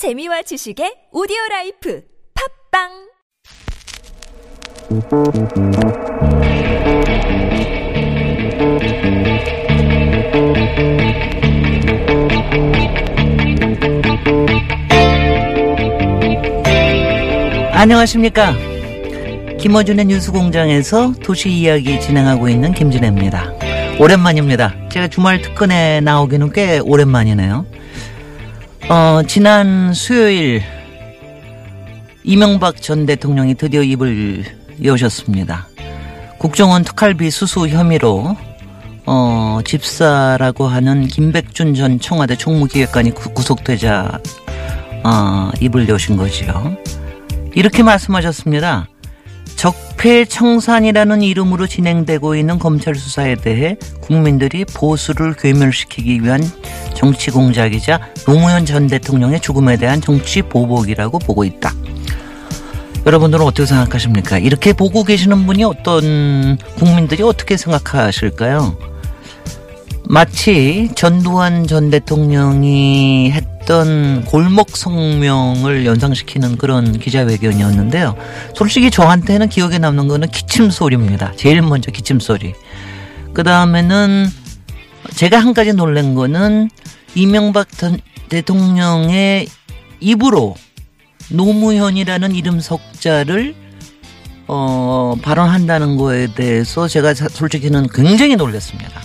재미와 지식의 오디오 라이프 팟빵 안녕하십니까. 김어준의 뉴스공장에서 도시 이야기 진행하고 있는 김진애입니다. 오랜만입니다. 제가 주말 특근에 나오기는 꽤 오랜만이네요. 어, 지난 수요일 이명박 전 대통령이 드디어 입을 여셨습니다. 국정원 특활비 수수 혐의로 어, 집사라고 하는 김백준 전 청와대 총무기획관이 구- 구속되자 어, 입을 여신 거지요. 이렇게 말씀하셨습니다. 적폐청산이라는 이름으로 진행되고 있는 검찰 수사에 대해 국민들이 보수를 괴멸시키기 위한 정치 공작이자 노무현 전 대통령의 죽음에 대한 정치 보복이라고 보고 있다. 여러분들은 어떻게 생각하십니까? 이렇게 보고 계시는 분이 어떤 국민들이 어떻게 생각하실까요? 마치 전두환 전 대통령이 했던 골목 성명을 연상시키는 그런 기자회견이었는데요. 솔직히 저한테는 기억에 남는 거는 기침 소리입니다. 제일 먼저 기침 소리. 그 다음에는 제가 한 가지 놀란 거는 이명박 전 대통령의 입으로 노무현이라는 이름 석자를 어, 발언한다는 거에 대해서 제가 사- 솔직히는 굉장히 놀랐습니다.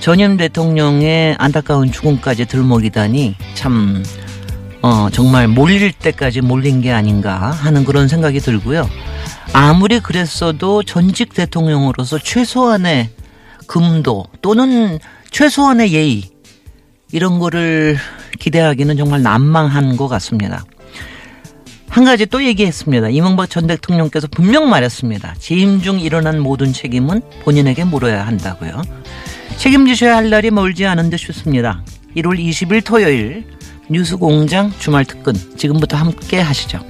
전임 대통령의 안타까운 죽음까지 들먹이다니 참 어, 정말 몰릴 때까지 몰린 게 아닌가 하는 그런 생각이 들고요. 아무리 그랬어도 전직 대통령으로서 최소한의 금도 또는 최소한의 예의 이런 거를 기대하기는 정말 난망한 것 같습니다. 한 가지 또 얘기했습니다. 이명박 전 대통령께서 분명 말했습니다. 재임 중 일어난 모든 책임은 본인에게 물어야 한다고요. 책임지셔야 할 날이 멀지 않은 듯 싶습니다. 1월 20일 토요일 뉴스공장 주말 특근 지금부터 함께 하시죠.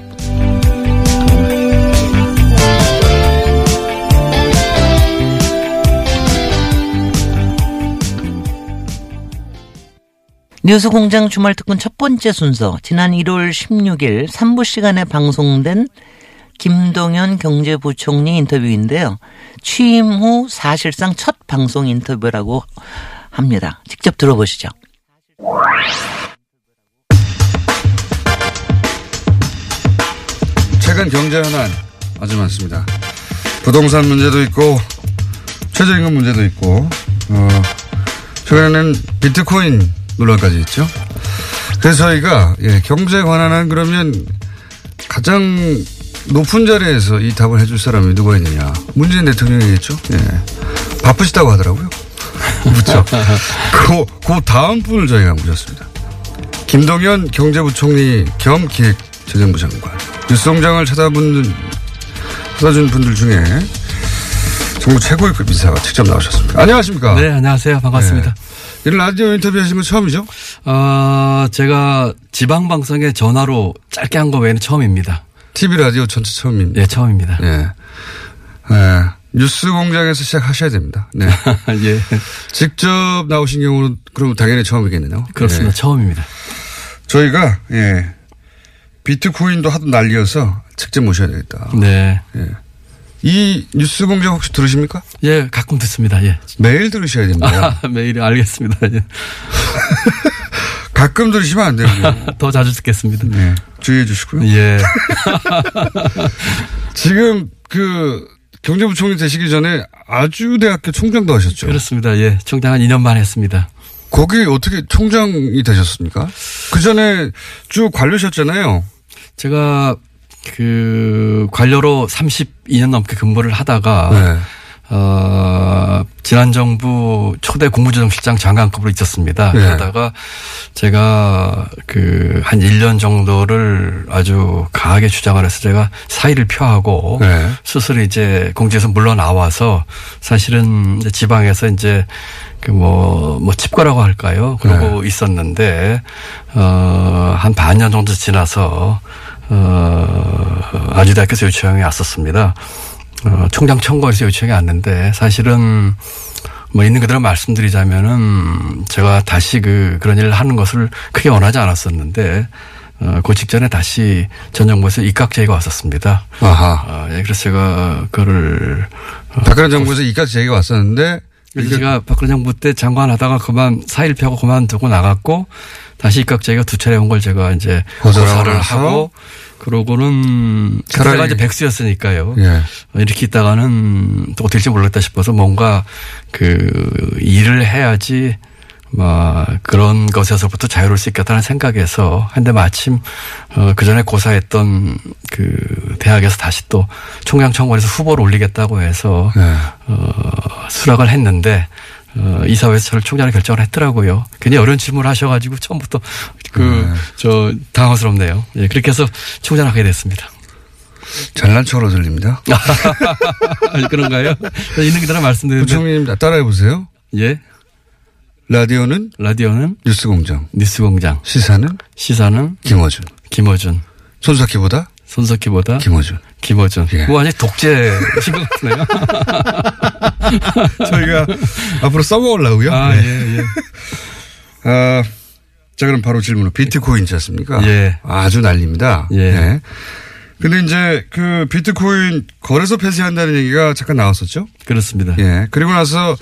뉴스공장 주말 특근 첫 번째 순서 지난 1월 16일 3부 시간에 방송된 김동연 경제부총리 인터뷰인데요. 취임 후 사실상 첫 방송 인터뷰라고 합니다. 직접 들어보시죠. 최근 경제 현안 아주 많습니다. 부동산 문제도 있고 최저임금 문제도 있고 어, 최근에는 비트코인 논란까지 있죠. 그래서 저희가 예, 경제 관한 한 그러면 가장 높은 자리에서 이 답을 해줄 사람이 누가 있느냐. 문재인 대통령이겠죠. 예. 바쁘시다고 하더라고요. 그렇죠. 그, 그 다음 분을 저희가 모셨습니다. 김동연 경제부총리 겸 기획재정부 장관. 뉴스공장을 찾아본, 찾아준 분들 중에 정부 최고위급 인사가 직접 나오셨습니다. 안녕하십니까? 네, 안녕하세요. 반갑습니다. 이런 라디오 인터뷰 하신 건 처음이죠? 어, 제가 지방방송에 전화로 짧게 한 거 외에는 처음입니다. TV 라디오 전체 처음입니다. 예, 처음입니다. 예. 예. 뉴스 공장에서 시작하셔야 됩니다. 네. 예. 직접 나오신 경우는 그럼 당연히 처음이겠네요. 그렇습니다. 예. 처음입니다. 저희가, 예. 비트코인도 하도 난리여서 직접 모셔야 되겠다. 네. 이 뉴스 공장 혹시 들으십니까? 예, 가끔 듣습니다. 예. 매일 들으셔야 됩니다. 아, 매일 알겠습니다. 예. 가끔 들으시면 안 돼요. 더 자주 듣겠습니다. 네. 주의해 주시고요. 예. 지금 그 경제부총리 되시기 전에 아주대학교 총장도 하셨죠. 그렇습니다. 예. 총장 한 2년만 했습니다. 거기 어떻게 총장이 되셨습니까? 그 전에 쭉 관료셨잖아요. 제가 그 관료로 32년 넘게 근무를 하다가 네. 어, 지난 정부 초대 국무조정실장 장관급으로 있었습니다. 네. 그러다가 제가 그 한 1년 정도를 아주 강하게 주장을 해서 제가 사의를 표하고 네. 스스로 이제 공직에서 물러나와서 사실은 지방에서 이제 그 뭐, 뭐 집거라고 할까요? 그러고 있었는데, 어, 한 반년 정도 지나서, 어, 아주대학교에서 요청이 왔었습니다. 어, 총장 청구에서 요청이 왔는데 사실은 뭐 있는 그대로 말씀드리자면은 제가 다시 그 그런 일을 하는 것을 크게 원하지 않았었는데 어, 그 직전에 다시 전 정부에서 입각 제의가 왔었습니다. 아하. 아, 예, 그래서 제가 그거를 어, 박근혜 정부에서 이까지 제기가 왔었는데 그래서 제가 박근혜 정부 때 장관 하다가 그만 사일표하고 그만두고 나갔고 다시 입각 제의가 두 차례 온 걸 제가 이제 고사를 하고 그러고는 그때가 이제 백수였으니까요. 예. 어, 이렇게 있다가는 또 될지 몰랐다 싶어서 뭔가 그 일을 해야지 뭐 그런 것에서부터 자유로울 수 있겠다는 생각에서 한데 마침 어, 그 전에 고사했던 그 대학에서 다시 또 총장 청원에서 후보를 올리겠다고 해서 네. 어, 수락을 했는데 어, 이사회에서 저를 총장을 결정을 했더라고요. 굉장히 어려운 질문을 하셔가지고 처음부터 그저 당황스럽네요. 예, 그렇게 해서 총장을 하게 됐습니다. 잘난 척으로 들립니다. 그런가요? 있는 그대로 말씀드리는데 부총리님 따라해 보세요. 예. 라디오는 라디오는 뉴스공장, 뉴스공장, 시사는 시사는 김어준, 김어준, 손석희보다 손석희보다 김어준. 김어준. 예. 그거 완전 독재신 것 같네요. 저희가 앞으로 써먹으려고요. 아, 네. 예, 예. 아, 자, 그럼 바로 질문으로 비트코인이지 않습니까? 예. 아주 난립니다. 예. 네. 근데 이제 그 비트코인 거래소 폐쇄한다는 얘기가 잠깐 나왔었죠? 그렇습니다. 예. 그리고 나서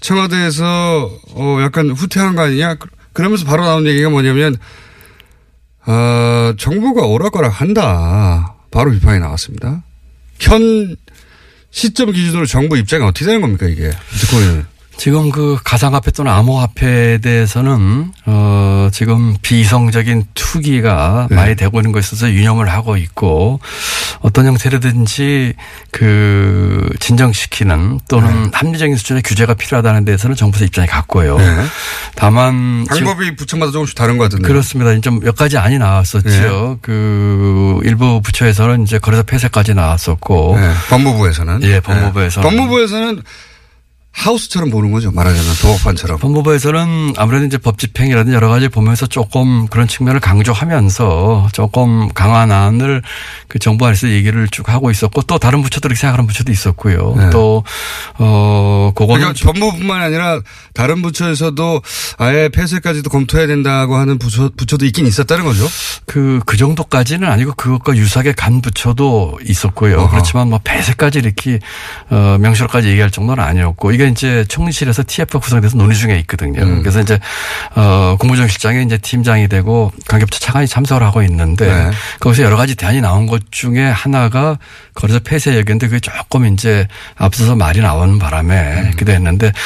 청와대에서 어 약간 후퇴한 거 아니냐? 그- 그러면서 바로 나온 얘기가 뭐냐면 아, 정부가 오락가락 한다. 바로 비판이 나왔습니다. 현 시점 기준으로 정부 입장이 어떻게 되는 겁니까, 이게? 비트코인은. 지금 그 가상화폐 또는 암호화폐에 대해서는 어 지금 비이성적인 투기가 네. 많이 되고 있는 것에 있어서 유념을 하고 있고 어떤 형태로든지 그 진정시키는 또는 합리적인 수준의 규제가 필요하다는 데서는 정부에서 입장이 같고요. 네. 다만 방법이 부처마다 조금씩 다른 것 같은데. 그렇습니다. 좀 몇 가지 안이 나왔었죠. 네. 그 일부 부처에서는 이제 거래소 폐쇄까지 나왔었고 네. 법무부에서는. 예, 법무부에서는. 네. 법무부에서는 하우스처럼 보는 거죠. 말하자면 도박판처럼. 법무부에서는 아무래도 이제 법 집행이라든지 여러 가지 보면서 조금 그런 측면을 강조하면서 조금 강한 안을 그 정부 안에서 얘기를 쭉 하고 있었고 또 다른 부처들이 생각하는 부처도 있었고요. 네. 또, 어, 그거는 그러니까 좀 법무부뿐만 아니라 다른 부처에서도 아예 폐쇄까지도 검토해야 된다고 하는 부처, 부처도 있긴 있었다는 거죠. 그, 그 정도까지는 아니고 그것과 유사하게 간 부처도 있었고요. 어허. 그렇지만 뭐 폐쇄까지 이렇게, 어, 명시로까지 얘기할 정도는 아니었고 이게 이제 총리실에서 TF가 구성돼서 논의 중에 있거든요. 음. 그래서 이제, 어, 국무조정 실장이 이제 팀장이 되고 관계부처 차관이 참석을 하고 있는데 네. 거기서 여러 가지 대안이 나온 것 중에 하나가 거래소 폐쇄 얘기인데 그게 조금 이제 앞서서 말이 나오는 바람에 음.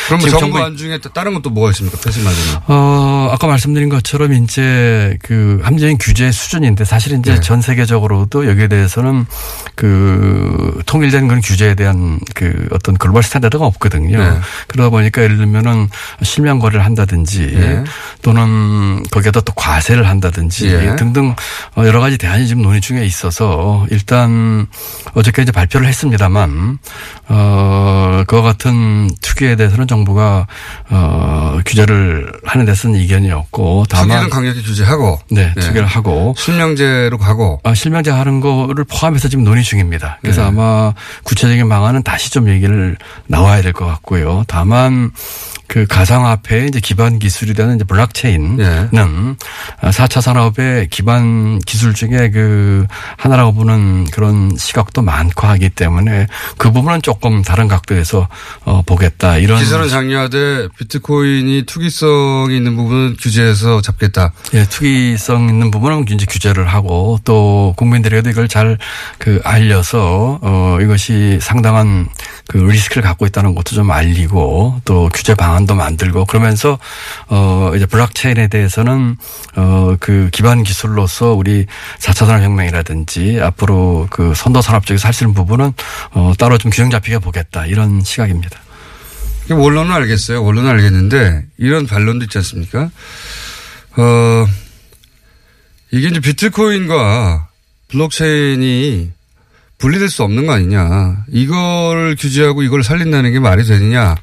그럼 뭐 지금 정부 정부 안 중에 또 다른 것도 뭐가 있습니까? 폐쇄 말고는. 어, 아까 말씀드린 것처럼 이제 그 합리적인 규제 수준인데 사실 이제 네. 전 세계적으로도 여기에 대해서는 그 통일된 그런 규제에 대한 그 어떤 global standard가 없거든요. 네. 그러다 보니까 예를 들면은 실명 거래를 한다든지 네. 또는 거기에다 또 과세를 한다든지 예. 등등 어, 여러 가지 대안이 지금 논의 중에 있어서 일단 어저께 이제 발표를 했습니다만 어 그와 같은 투기에 대해서는 정부가 어 규제를 하는 데서는 이견이 없고 투기는 다만 강력히 규제하고. 네 네. 투기를 하고 실명제로 가고. 아, 실명제 하는 거를 포함해서 지금 논의 중입니다. 그래서 네. 아마 구체적인 방안은 다시 좀 얘기를 나와야 될 것 같고요. 다만 그 가상화폐의 이제 기반 기술이 되는 이제 블록체인은 네. 4차 산업의 기반 기술 중에 그 하나라고 보는 그런 시각도 많고 하기 때문에 그 부분은 조금 다른 각도에서 어, 보겠다 이런 기술은 장려하되 비트코인이 투기성이 있는 부분은 규제해서 잡겠다. 예, 투기성 있는 부분은 이제 규제를 하고 또 국민들에게도 이걸 잘 그 알려서 어 이것이 상당한 그 리스크를 갖고 있다는 것도 좀 알리고 또 규제 방안 도 만들고 그러면서 어 이제 블록체인에 대해서는 어그 기반 기술로서 우리 4차 산업 혁명이라든지 앞으로 그 선도 산업 쪽에서 할 수 있는 부분은 어 따로 좀 균형 잡히게 보겠다 이런 시각입니다. 원론은 알겠어요. 원론은 알겠는데 이런 반론도 있지 않습니까? 어, 이게 이제 비트코인과 블록체인이 분리될 수 없는 거 아니냐. 이걸 규제하고 이걸 살린다는 게 말이 되느냐.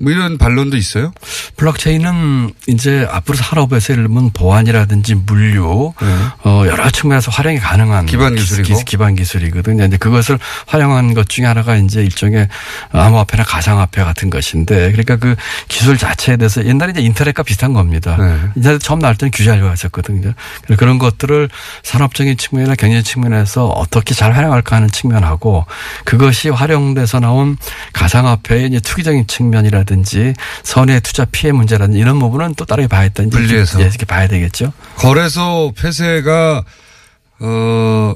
뭐 이런 반론도 있어요. 블록체인은 이제 앞으로 산업에서 예를 들면 보안이라든지 물류, 네. 어, 여러 측면에서 활용이 가능한 기반 기술이고. 기, 반 기술이거든요. 이제 그것을 활용한 것 중에 하나가 이제 일종의 암호화폐나 가상화폐 같은 것인데 그러니까 그 기술 자체에 대해서 옛날에 이제 인터넷과 비슷한 겁니다. 네. 인터넷 처음 나올 때는 규제하려고 했었거든요. 그래서 그런 것들을 산업적인 측면이나 경제 측면에서 어떻게 잘 활용할까 하는 측면하고 그것이 활용돼서 나온 가상화폐의 이제 투기적인 측면이라 든지 선의 투자 피해 문제라든지 이런 부분은 또 따로 봐야 했다. 분리해서. 예, 이렇게 봐야 되겠죠. 거래소 폐쇄가 어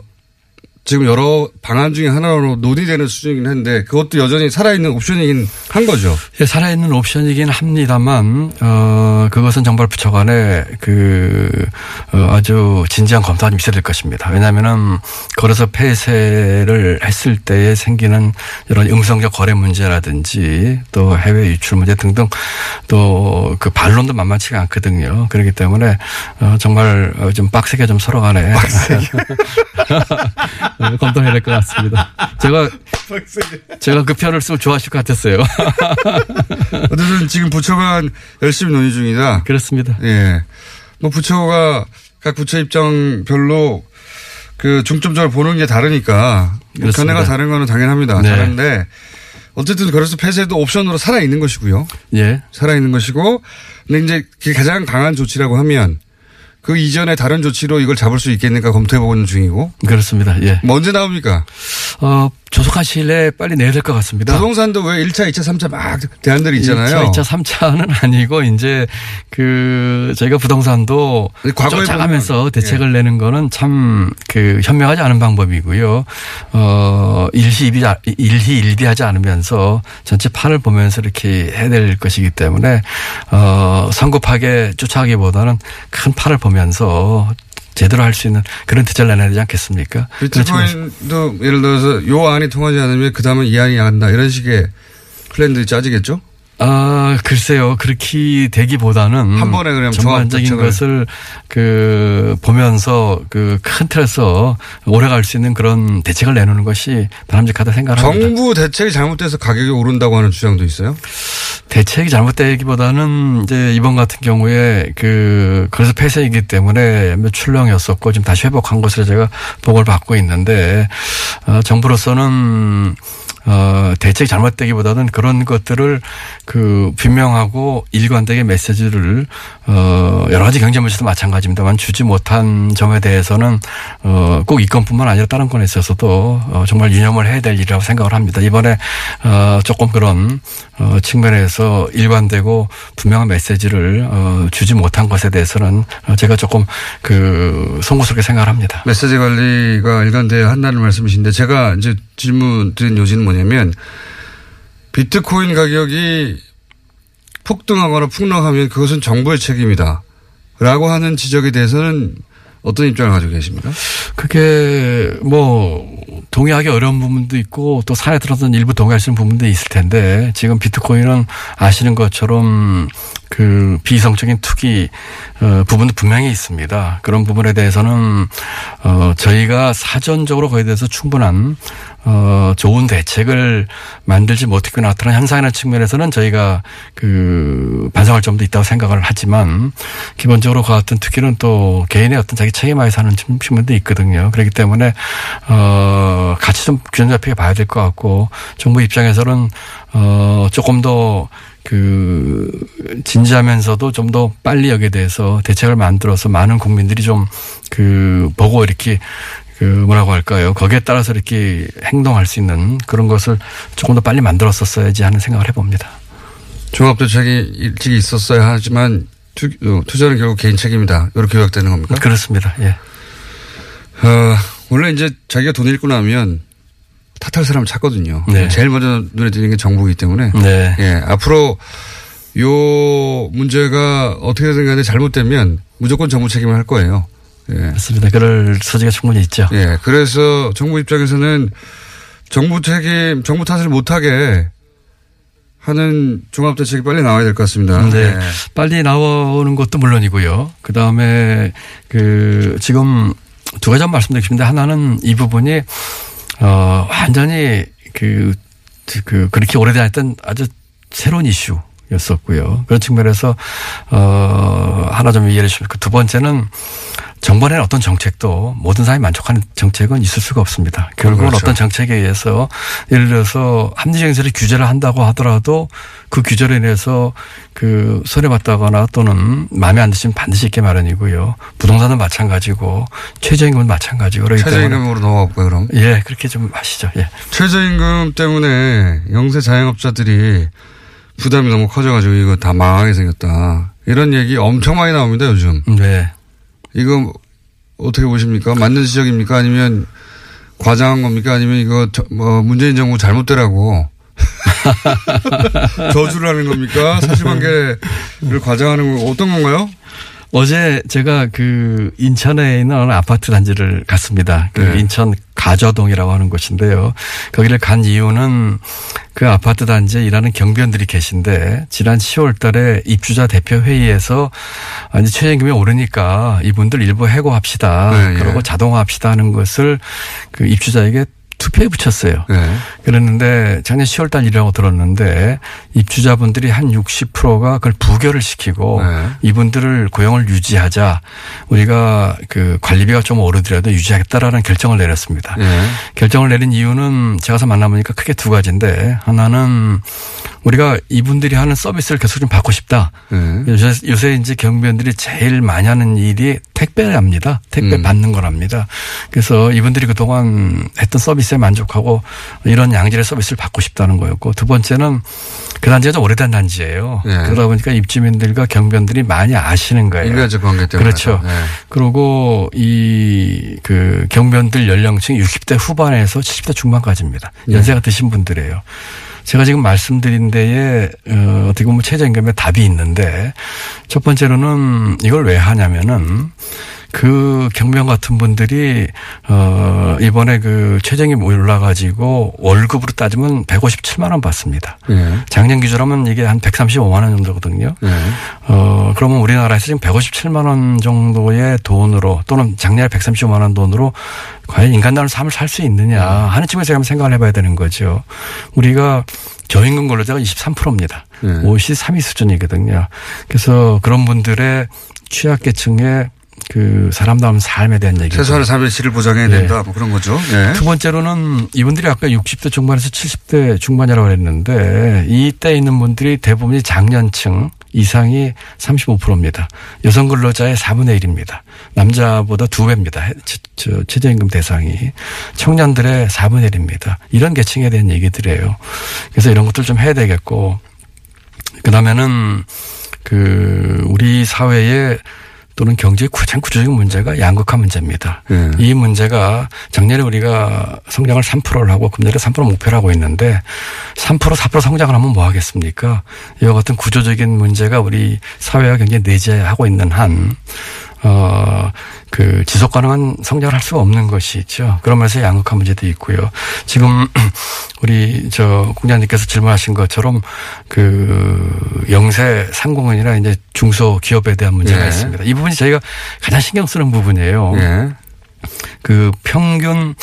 지금 여러 방안 중에 하나로 논의되는 수준이긴 한데 그것도 여전히 살아있는 옵션이긴 한 거죠. 예, 살아있는 옵션이긴 합니다만, 어, 그것은 정발부처 간에 그, 어, 아주 진지한 검토가 좀 있어야 될 것입니다. 왜냐하면은 거래소 폐쇄를 했을 때에 생기는 이런 음성적 거래 문제라든지 또 해외 유출 문제 등등 또 그 반론도 만만치가 않거든요. 그렇기 때문에 어, 정말 어, 좀 빡세게 좀 서로 간에 어, 검토해야 될 것 같습니다. 제가 제가 그 편을 쓰면 좋아하실 것 같았어요. 어쨌든 지금 부처 간 열심히 논의 중이다. 그렇습니다. 예. 뭐 부처가 각 부처 입장별로 그 중점적으로 보는 게 다르니까 뭐 그렇습니다. 견해가 다른 거는 당연합니다. 네. 다른데 어쨌든 거래소 폐쇄도 옵션으로 살아 있는 것이고요. 예. 살아 있는 것이고 근데 이제 가장 강한 조치라고 하면 그 이전에 다른 조치로 이걸 잡을 수 있겠는가 검토해 보는 중이고 그렇습니다. 예. 뭐 언제 나옵니까? 어, 조속한 시일 내에 빨리 내야 될 것 같습니다. 부동산도 왜 1차, 2차, 3차 막 대안들이 있잖아요. 2차, 2차, 3차는 아니고 이제 그 저희가 부동산도 쫓아가면서 대책을 내는 거는 참 그 현명하지 않은 방법이고요. 어, 일희일비, 일희일비하지 않으면서 전체 판을 보면서 이렇게 해야 될 것이기 때문에 어, 성급하게 쫓아가기보다는 큰 판을 보면서 제대로 할 수 있는 그런 대책을 내놔야 되지 않겠습니까? 그런 측면에서 비트코인도 예를 들어서 요 안이 통하지 않으면 그 다음에 이 안이 나간다 이런 식의 플랜들이 짜지겠죠? 아, 글쎄요. 그렇게 되기보다는 한 번에 그냥 전반적인. 것을 그 보면서 그 큰 틀에서 오래 갈 수 있는 그런 대책을 내놓는 것이 바람직하다 생각을 합니다. 정부 대책이 잘못돼서 가격이 오른다고 하는 주장도 있어요. 대책이 잘못되기보다는 이제 이번 같은 경우에 그 그래서 폐쇄이기 때문에 몇 출렁이었었고 지금 다시 회복한 것으로 제가 보고를 받고 있는데 어, 정부로서는 어, 대책이 잘못되기보다는 그런 것들을 그 분명하고 일관되게 메시지를 어, 여러 가지 경제 문제도 마찬가지입니다만 주지 못한 점에 대해서는 어, 꼭 이 건뿐만 아니라 다른 건에 있어서도 어, 정말 유념을 해야 될 일이라고 생각을 합니다. 이번에 어, 조금 그런 어, 측면에서 일관되고 분명한 메시지를 어, 주지 못한 것에 대해서는 어, 제가 조금 그 송구스럽게 생각을 합니다. 메시지 관리가 일관돼야 한다는 말씀이신데 제가 이제 질문 드린 요지는 뭐냐면 비트코인 가격이 폭등하거나 폭락하면 그것은 정부의 책임이다. 라고 하는 지적에 대해서는 어떤 입장을 가지고 계십니까? 그게 뭐 동의하기 어려운 부분도 있고 또 산에 들어서는 일부 동의하시는 부분도 있을 텐데 지금 비트코인은 아시는 것처럼 그 비이성적인 투기 어, 부분도 분명히 있습니다. 그런 부분에 대해서는 어 저희가 사전적으로 거기에 대해서 충분한 어 좋은 대책을 만들지 못했고 나타난 현상이라는 측면에서는 저희가 그 반성할 점도 있다고 생각을 하지만 기본적으로 그 같은 투기는 또 개인의 어떤 자기 책임하에 사는 측면도 있거든요. 그렇기 때문에 어 같이 좀 균형 잡히게 봐야 될 것 같고 정부 입장에서는 어 조금 더 그 진지하면서도 좀 더 빨리 여기에 대해서 대책을 만들어서 많은 국민들이 좀 그 보고 이렇게 그 뭐라고 할까요? 거기에 따라서 이렇게 행동할 수 있는 그런 것을 조금 더 빨리 만들었었어야지 하는 생각을 해봅니다. 종합대책이 일찍 있었어야 하지만 투, 어, 투자는 결국 개인 책임이다. 이렇게 요약되는 겁니까? 그렇습니다. 예. 어, 원래 이제 자기가 돈 잃고 나면 탓할 사람 찾거든요. 네. 제일 먼저 눈에 띄는 게 정부이기 때문에. 네. 예, 앞으로 요 문제가 어떻게든 간에 잘못되면 무조건 정부 책임을 할 거예요. 예. 맞습니다. 그럴 소지가 충분히 있죠. 예. 그래서 정부 입장에서는 정부 책임, 정부 탓을 못하게 하는 종합대책이 빨리 나와야 될 것 같습니다. 네. 예. 빨리 나오는 것도 물론이고요. 그 다음에 그 지금 두 가지 말씀드리고 싶은데 하나는 이 부분이 어 완전히 그, 그 그렇게 오래됐던 아주 새로운 이슈 였었고요. 그런 측면에서 어 하나 좀 이해해 주시면 그 두 번째는 정부의 어떤 정책도 모든 사람이 만족하는 정책은 있을 수가 없습니다. 결국은 그렇죠. 어떤 정책에 의해서 예를 들어서 합리적인 규제를 한다고 하더라도 그 규제로 인해서 그 손해봤다거나 또는 마음에 안 드시면 반드시 있게 마련이고요. 부동산은 마찬가지고 최저임금은 마찬가지고 최저임금으로 넘어가 볼까요, 그럼? 예 그렇게 좀 하시죠. 예. 최저임금 때문에 영세 자영업자들이 부담이 너무 커져가지고 이거 다 망하게 생겼다. 이런 얘기 엄청 많이 나옵니다, 요즘. 네. 이거 어떻게 보십니까? 맞는 지적입니까? 아니면 과장한 겁니까? 아니면 이거 저- 뭐 문재인 정부 잘못되라고 저주를 하는 겁니까? 사실관계를 과장하는 거 어떤 건가요? 어제 제가 그 인천에 있는 어느 아파트 단지를 갔습니다. 그 네. 인천 가좌동이라고 하는 곳인데요. 거기를 간 이유는 그 아파트 단지에 일하는 경비원들이 계신데 지난 10월 달에 입주자 대표 회의에서 아니 최저임금이 오르니까 이분들 일부 해고합시다. 네, 예. 그리고 자동화합시다 하는 것을 그 입주자에게 투표에 붙였어요. 네. 그랬는데 작년 10월 달 일이라고 들었는데 입주자분들이 한 60%가 그걸 부결을 시키고 네. 이분들을 고용을 유지하자 우리가 그 관리비가 좀 오르더라도 유지하겠다라는 결정을 내렸습니다. 네. 결정을 내린 이유는 제가 가서 만나보니까 크게 두 가지인데 하나는 우리가 이분들이 하는 서비스를 계속 좀 받고 싶다. 네. 요새, 요새 이제 경비원들이 제일 많이 하는 일이 택배랍니다. 택배 음. 받는 거랍니다. 그래서 이분들이 그동안 했던 서비스 에 만족하고 이런 양질의 서비스를 받고 싶다는 거였고 두 번째는 그 단지가 좀 오래된 단지예요. 네. 그러다 보니까 입주민들과 경비원들이 많이 아시는 거예요. 인간적 관계 때문에. 그렇죠. 네. 그리고 이 그 경비원들 연령층이 60대 후반에서 70대 중반까지입니다. 네. 연세가 드신 분들이에요. 제가 지금 말씀드린 데에 어, 어떻게 보면 최저임금에 답이 있는데 첫 번째로는 이걸 왜 하냐면은 그 경비원 같은 분들이 어 이번에 그 최저임금 올라가지고 월급으로 따지면 157만 원 받습니다. 네. 작년 기준하면 이게 한 135만 원 정도거든요. 네. 어, 그러면 우리나라에서 지금 157만 원 정도의 돈으로 또는 작년에 135만 원 돈으로 과연 인간다운 삶을 살 수 있느냐 하는 측면에서 한번 생각을 해봐야 되는 거죠. 우리가 저임금 근로자가 23%입니다. 네. 53위 수준이거든요. 그래서 그런 분들의 취약계층의 그 사람다운 삶에 대한 얘기죠. 최소한의 삶의 질을 보장해야 네. 된다. 뭐 그런 거죠. 네. 두 번째로는 이분들이 아까 60대 중반에서 70대 중반이라고 했는데 이때 있는 분들이 대부분이 장년층 이상이 35%입니다. 여성 근로자의 4분의 1입니다. 남자보다 두 배입니다. 저- 저 최저임금 대상이 청년들의 4분의 1입니다. 이런 계층에 대한 얘기들이에요. 그래서 이런 것들 좀 해야 되겠고 그 다음에는 그 우리 사회에 또는 경제의 가장 구조적인 문제가 양극화 문제입니다. 네. 이 문제가 작년에 우리가 성장을 3%를 하고 금년에 3% 목표를 하고 있는데 3% 4% 성장을 하면 뭐 하겠습니까? 이와 같은 구조적인 문제가 우리 사회와 경제에 내재하고 있는 한 어, 그 지속 가능한 성장을 할 수가 없는 것이죠. 그러면서 양극화 문제도 있고요. 지금 우리 저 공장님께서 질문하신 것처럼 그 영세 상공인이나 이제 중소 기업에 대한 문제가 예. 있습니다. 이 부분이 저희가 가장 신경 쓰는 부분이에요. 예. 그 평균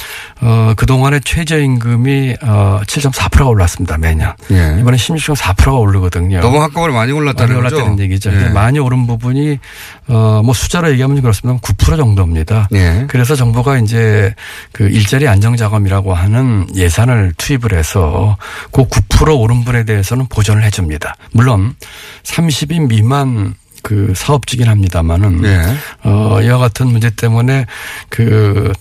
어 그동안의 최저임금이 어 7.4%가 올랐습니다. 매년. 예. 이번에 16.4%가 오르거든요. 너무 한꺼번에 많이 많이 올랐다는 거죠. 올랐다는 얘기죠. 예. 많이 오른 부분이 어뭐 숫자로 얘기하면 그렇습니다. 9% 정도입니다. 예. 그래서 정부가 이제 그 일자리 안정 자금이라고 하는 예산을 투입을 해서 그 9% 오른 분에 대해서는 보전을 해 줍니다. 물론 30인 미만 그 사업주긴 합니다만은 예. 어 이와 같은 문제 때문에 그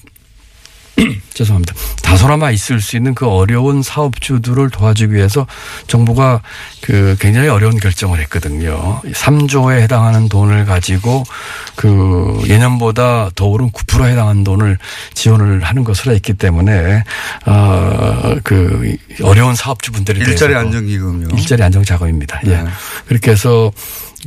죄송합니다. 다소나마 있을 수 있는 그 어려운 사업주들을 도와주기 위해서 정부가 그 굉장히 어려운 결정을 했거든요. 3조에 해당하는 돈을 가지고 그 예년보다 더 오른 9%에 해당하는 돈을 지원을 하는 것으로 했기 때문에 어그 어려운 사업주분들에 일자리 안정기금요. 일자리 안정 자금입니다. 예. 네. 그렇게 해서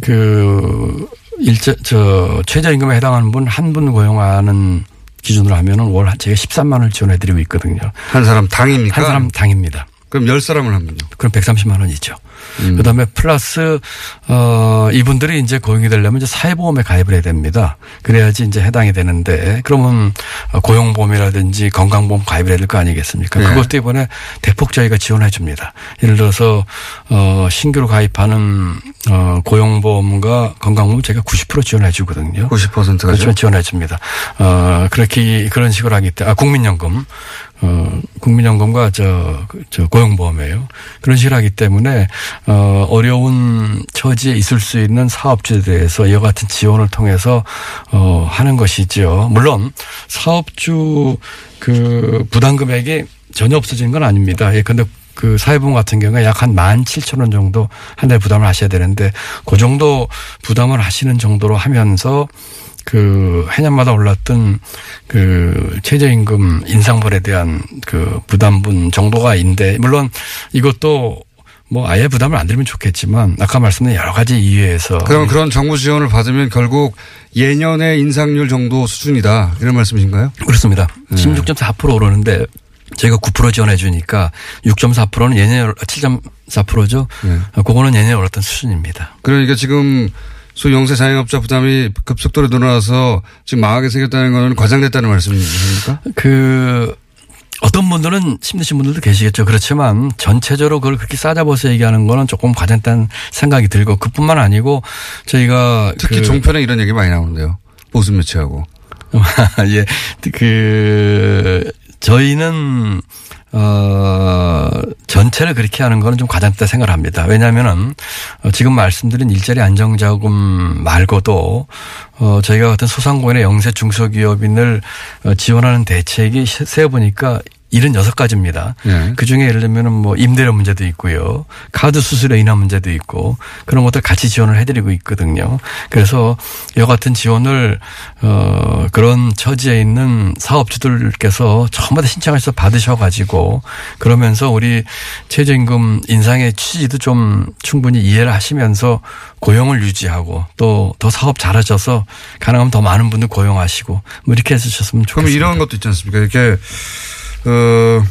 그 일자 저 최저임금에 해당하는 분 한 분 고용하는 기준으로 하면은 월 제가 13만 원을 지원해 드리고 있거든요. 한 사람 당입니까? 한 사람 당입니다. 그럼 열 사람을 하면요. 그럼 130만 원이죠. 그다음에 플러스 어 이분들이 이제 고용이 되려면 이제 사회보험에 가입을 해야 됩니다. 그래야지 이제 해당이 되는데 그러면 고용보험이라든지 건강보험 가입을 해야 될 거 아니겠습니까? 네. 그것도 이번에 대폭 저희가 지원해 줍니다. 예를 들어서 어 신규로 가입하는 어 고용보험과 건강보험 제가 90% 지원해 주거든요. 90%가 그렇죠. 지원해 줍니다. 어, 그렇게, 그런 식으로 하기 때문에, 아, 국민연금. 어, 국민연금과 저, 그, 저 고용보험이에요. 그런 식으로 하기 때문에, 어, 어려운 처지에 있을 수 있는 사업주에 대해서 이와 같은 지원을 통해서, 어, 하는 것이죠. 물론, 사업주 그 부담 금액이 전혀 없어지는 건 아닙니다. 예, 근데 그 사회보험 같은 경우에 약 한 만 칠천 원 정도 한 달 부담을 하셔야 되는데 그 정도 부담을 하시는 정도로 하면서 그 해년마다 올랐던 그 최저임금 인상분에 대한 그 부담분 정도가 있는데 물론 이것도 뭐 아예 부담을 안 들면 좋겠지만 아까 말씀드린 여러 가지 이유에서 그러면 그런 정부 지원을 받으면 결국 예년의 인상률 정도 수준이다. 이런 말씀이신가요? 그렇습니다. 16.4% 오르는데 저희가 9% 지원해 주니까 6.4%는 예년에 7.4%죠. 네. 그거는 예년에 올랐던 수준입니다. 그러니까 지금 소위 영세 자영업자 부담이 급속도로 늘어나서 지금 망하게 생겼다는 건 과장됐다는 말씀이십니까? 그 어떤 분들은 힘드신 분들도 계시겠죠. 그렇지만 전체적으로 그걸 그렇게 싸잡아서 얘기하는 거는 조금 과장됐다는 생각이 들고 그뿐만 아니고 저희가 특히 그 종편에 이런 얘기 많이 나오는데요. 보수 매체하고. 예. 그 저희는 어 전체를 그렇게 하는 거는 좀 과장됐다 생각을 합니다. 왜냐하면은 어, 지금 말씀드린 일자리 안정자금 말고도 어 저희가 같은 소상공인의 영세 중소기업인을 어, 지원하는 대책이 세어 보니까 76가지입니다. 예. 그 중에 예를 들면은 뭐 임대료 문제도 있고요. 카드 수수료 인하 문제도 있고 그런 것들 같이 지원을 해드리고 있거든요. 그래서 이와 같은 지원을 어 그런 처지에 있는 사업주들께서 전부 다 신청해서 받으셔가지고 그러면서 우리 최저임금 인상의 취지도 좀 충분히 이해를 하시면서 고용을 유지하고 또 더 사업 잘하셔서 가능하면 더 많은 분들 고용하시고 뭐 이렇게 해주셨으면 그럼 좋겠습니다. 이런 것도 있지 않습니까? 이렇게, 어,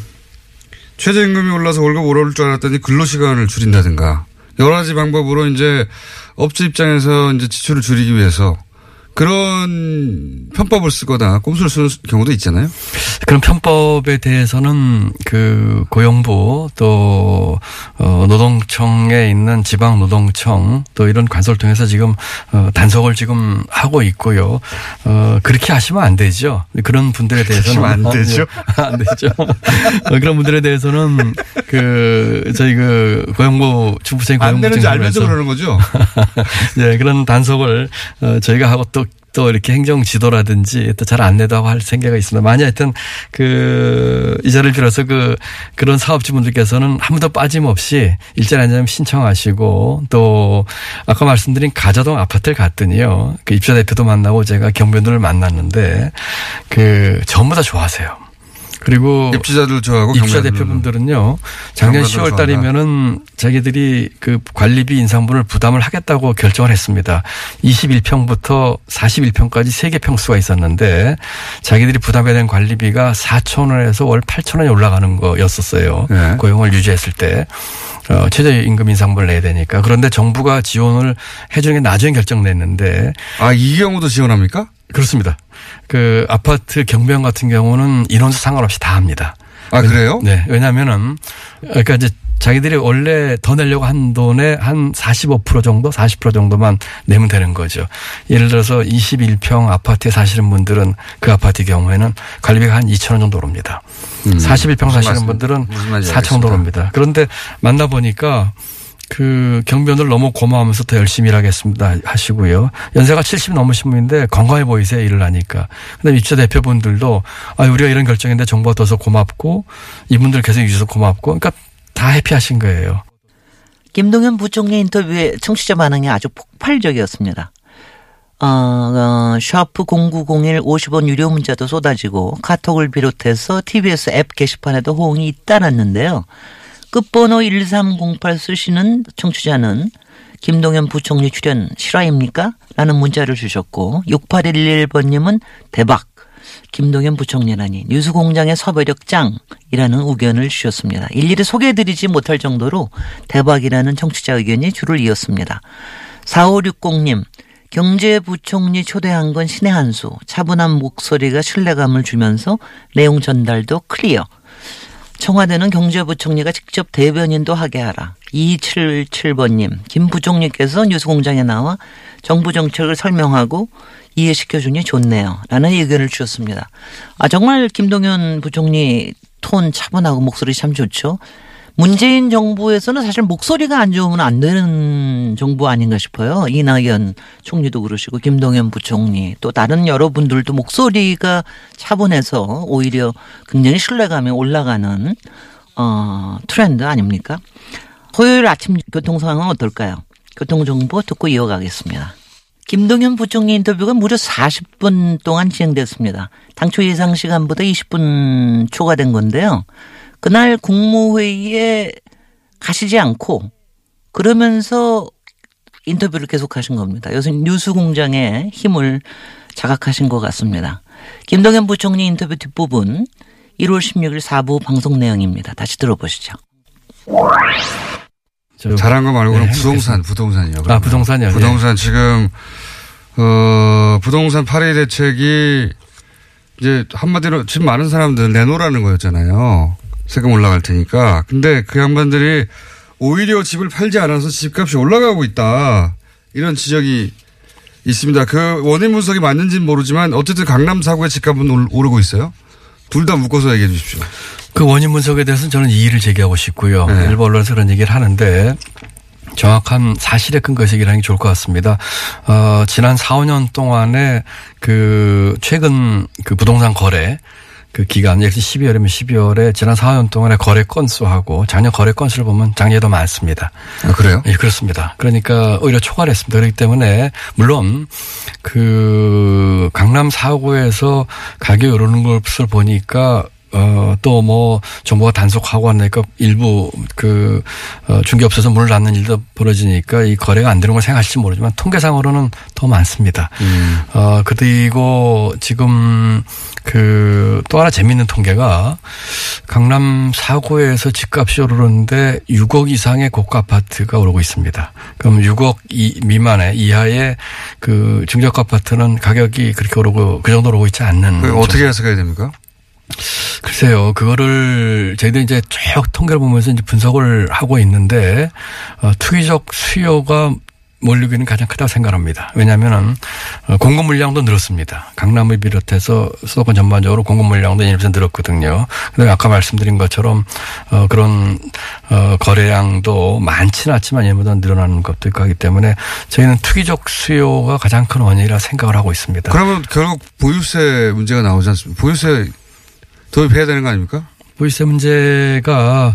최저임금이 올라서 월급 오를 줄 알았더니 근로시간을 줄인다든가. 여러 가지 방법으로 이제 업체 입장에서 이제 지출을 줄이기 위해서 그런 편법을 쓰거나 꼼수를 쓰는 경우도 있잖아요. 그런 편법에 대해서는 그 고용부 또 어, 노동청에 있는 지방 노동청 또 이런 관서를 통해서 지금 어, 단속을 지금 하고 있고요. 어, 그렇게 하시면 안 되죠. 그런 분들에 대해서는 안 되죠? 어, 안 되죠. 어, 그런 분들에 대해서는 그 저희 그 고용부 중부생 안 되는지 알면서 그러는 거죠. 네, 그런 단속을 어, 저희가 하고 또, 또 이렇게 행정 지도라든지 또 잘 안 내다고 할 생각이 있습니다. 만약 하여튼 그, 이 자리를 빌어서 그, 그런 사업주 분들께서는 한 번도 빠짐없이 일자리 안정금 신청하시고 또 아까 말씀드린 가자동 아파트를 갔더니요. 그 입주자 대표도 만나고 제가 경비원들을 만났는데 그 전부 다 좋아하세요. 그리고 입주자들 좋아하고 입주자 대표분들은요. 작년 경매자들 10월 달이면은 자기들이 그 관리비 인상분을 부담을 하겠다고 결정을 했습니다. 21평부터 41평까지 3개 평수가 있었는데 자기들이 부담해야 되는 관리비가 4천 원에서 월 8천 원이 올라가는 거였었어요. 네. 고용을 유지했을 때. 어, 최저임금 인상분을 내야 되니까. 그런데 정부가 지원을 해주는 게 나중에 결정 냈는데 아, 이 경우도 지원합니까? 그렇습니다. 그 아파트 경비원 같은 경우는 인원수 상관없이 다 합니다. 아, 그래요? 네. 왜냐면은 그러니까 이제 자기들이 원래 더 내려고 한 돈의 한 45% 정도, 40% 정도만 내면 되는 거죠. 예를 들어서 21평 아파트에 사시는 분들은 그 아파트 경우에는 관리비가 한 2천 원 정도 오릅니다. 41평 무슨 사시는 말씀- 분들은 무슨 말인지 4천 정도 알겠습니다. 오릅니다. 그런데 만나 보니까 그 경비원들 너무 고마우면서 더 열심히 일하겠습니다 하시고요. 연세가 70 넘으신 분인데 건강해 보이세요 일을 하니까. 그다음에 입주자 대표분들도 아 우리가 이런 결정인데 정부가 더서 고맙고 이분들 계속 유지해서 고맙고 그러니까 다 happy하신 거예요. 김동연 부총리 인터뷰에 청취자 반응이 아주 폭발적이었습니다. 어, 어, 샤프 0901 50원 유료 문자도 쏟아지고 카톡을 비롯해서 TBS 앱 게시판에도 호응이 잇따랐는데요. 끝번호 1308 쓰시는 청취자는 김동연 부총리 출연 실화입니까? 라는 문자를 주셨고 6811번님은 대박 김동연 부총리라니 뉴스공장의 섭외력 짱이라는 의견을 주셨습니다. 일일이 소개해드리지 못할 정도로 대박이라는 청취자 의견이 줄을 이었습니다. 4560님 경제부총리 초대한 건 신의 한 수. 차분한 목소리가 신뢰감을 주면서 내용 전달도 클리어. 청와대는 경제부총리가 직접 대변인도 하게 하라. 277번님, 김 부총리께서 뉴스공장에 나와 정부 정책을 설명하고 이해시켜주니 좋네요. 라는 의견을 주셨습니다. 아, 정말 김동연 부총리 톤 차분하고 목소리 참 좋죠. 문재인 정부에서는 사실 목소리가 안 좋으면 안 되는 정부 아닌가 싶어요. 이낙연 총리도 그러시고 김동연 부총리 또 다른 여러분들도 목소리가 차분해서 오히려 굉장히 신뢰감이 올라가는 어 트렌드 아닙니까? 토요일 아침 교통 상황은 어떨까요? 교통 정보 듣고 이어가겠습니다. 김동연 부총리 인터뷰가 무려 40분 동안 진행됐습니다. 당초 예상 시간보다 20분 초과된 건데요. 그날 국무회의에 가시지 않고 그러면서 인터뷰를 계속하신 겁니다. 요즘 뉴스공장의 힘을 자각하신 것 같습니다. 김동연 부총리 인터뷰 뒷부분 1월 16일 4부 방송 내용입니다. 다시 들어보시죠. 잘한 거 말고는 네, 부동산, 부동산이요. 아, 그러면. 부동산이요. 부동산 지금, 어, 부동산 파리 대책이 이제 한마디로 지금 많은 사람들 내놓으라는 거였잖아요. 세금 올라갈 테니까. 근데 그 양반들이 오히려 집을 팔지 않아서 집값이 올라가고 있다. 이런 지적이 있습니다. 그 원인 분석이 맞는지는 모르지만 어쨌든 강남 사구의 집값은 올- 오르고 있어요. 둘 다 묶어서 얘기해 주십시오. 그 원인 분석에 대해서는 저는 이의를 제기하고 싶고요. 네. 일부 언론에서 그런 얘기를 하는데 정확한 사실에 근거해서 얘기를 하는 게 좋을 것 같습니다. 어, 지난 4, 5년 동안에 그 최근 그 부동산 거래 그 기간, 예를 들어 12월이면 12월에 지난 4, 5년 동안의 거래 건수하고 작년 거래 건수를 보면 작년에 더 많습니다. 아, 그래요? 예, 그렇습니다. 그러니까 오히려 초과했습니다. 그렇기 때문에 물론 그 강남 4구에서 가격이 오르는 것을 보니까 어, 또 뭐, 정부가 단속하고 하니까 일부 그, 어, 중개업소에서 문을 닫는 일도 벌어지니까 이 거래가 안 되는 걸 생각하실지 모르지만 통계상으로는 더 많습니다. 음. 어, 그리고 지금 그 또 하나 재밌는 통계가 강남 4구에서 집값이 오르는데 6억 이상의 고가 아파트가 오르고 있습니다. 그럼 6억 이, 미만의 이하의 그 중저가 아파트는 가격이 그렇게 오르고 그 정도로 오고 있지 않는. 그 어떻게 해석해야 됩니까? 글쎄요, 그거를 저희들이 이제 쭉 통계를 보면서 이제 분석을 하고 있는데 어, 투기적 수요가 몰리고 있는 가장 크다고 생각합니다. 왜냐하면은 어, 공급 물량도 늘었습니다. 강남을 비롯해서 수도권 전반적으로 공급 물량도 1% 늘었거든요. 그다음에 아까 말씀드린 것처럼 어, 그런 어, 거래량도 많지는 않지만 얘보다 늘어나는 것도 있고 하기 때문에 저희는 투기적 수요가 가장 큰 원인이라 생각을 하고 있습니다. 그러면 결국 보유세 문제가 나오지 않습니까? 보유세 도입해야 되는 거 아닙니까? 보이세 문제가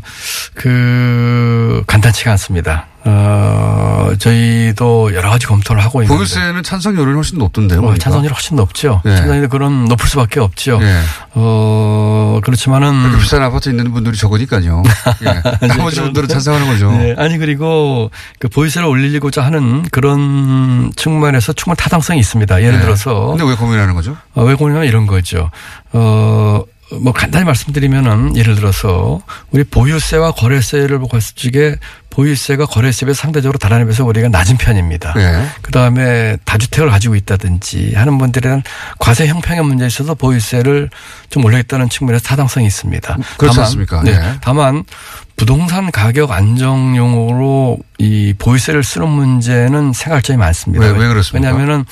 그 간단치가 않습니다. 어, 저희도 여러 가지 검토를 하고 있는데 보유세는 찬성률이 훨씬 높던데요. 어. 찬성률이 훨씬 높죠. 예. 찬성률이 그런 높을 수밖에 없죠. 예. 어, 그렇지만은 비싼 아파트 있는 분들이 적으니까요. 예. 나머지 그런- 분들은 찬성하는 거죠. 네, 아니 그리고 그 보이세를 올리고자 하는 그런 측면에서 충분 타당성이 있습니다. 예를 예. 들어서 근데 왜 고민하는 거죠? 어, 왜 고민하면 이런 거죠. 어, 뭐 간단히 말씀드리면은 예를 들어서 우리 보유세와 거래세를 보고 봤을 적에 보유세가 거래세에 상대적으로 다른 비해서 우리가 낮은 편입니다. 예. 그 다음에 다주택을 가지고 있다든지 하는 분들은 과세 형평의 문제에 있어서 보유세를 좀 올리겠다는 측면에서 타당성이 있습니다. 그렇지 다만, 않습니까? 네. 예. 다만 부동산 가격 안정용으로 이 보유세를 쓰는 문제는 생각할 점이 많습니다. 왜- 왜 그렇습니까? 왜냐하면은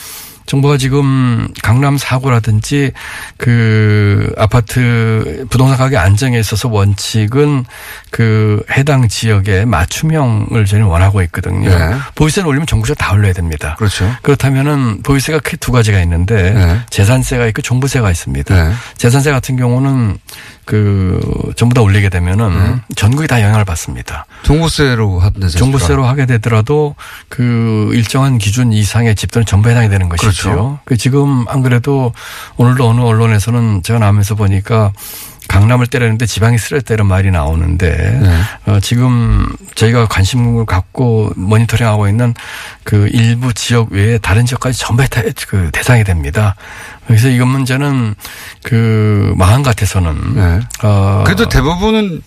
정부가 지금 강남 사구라든지 그 아파트 부동산 가격 안정에 있어서 원칙은 그 해당 지역의 맞춤형을 저희는 원하고 있거든요. 네. 보유세를 올리면 전국적으로 다 올려야 됩니다. 그렇죠. 그렇다면은 보유세가 크게 두 가지가 있는데 네. 재산세가 있고 종부세가 있습니다. 네. 재산세 같은 경우는 그 전부 다 올리게 되면은 전국이 다 영향을 받습니다. 종부세로 하던데. 종부세로 하게 되더라도 그 일정한 기준 이상의 집들은 전부 해당이 되는 것이죠. 그렇죠. 그 지금 안 그래도 오늘도 어느 언론에서는 제가 나오면서 보니까 강남을 때렸는데 지방이 쓰레다 이런 말이 나오는데 네. 어, 지금 저희가 관심을 갖고 모니터링하고 있는 그 일부 지역 외에 다른 지역까지 전부 다 그 대상이 됩니다. 그래서 이건 문제는 그 마음 같아서는 네. 어, 그래도 대부분은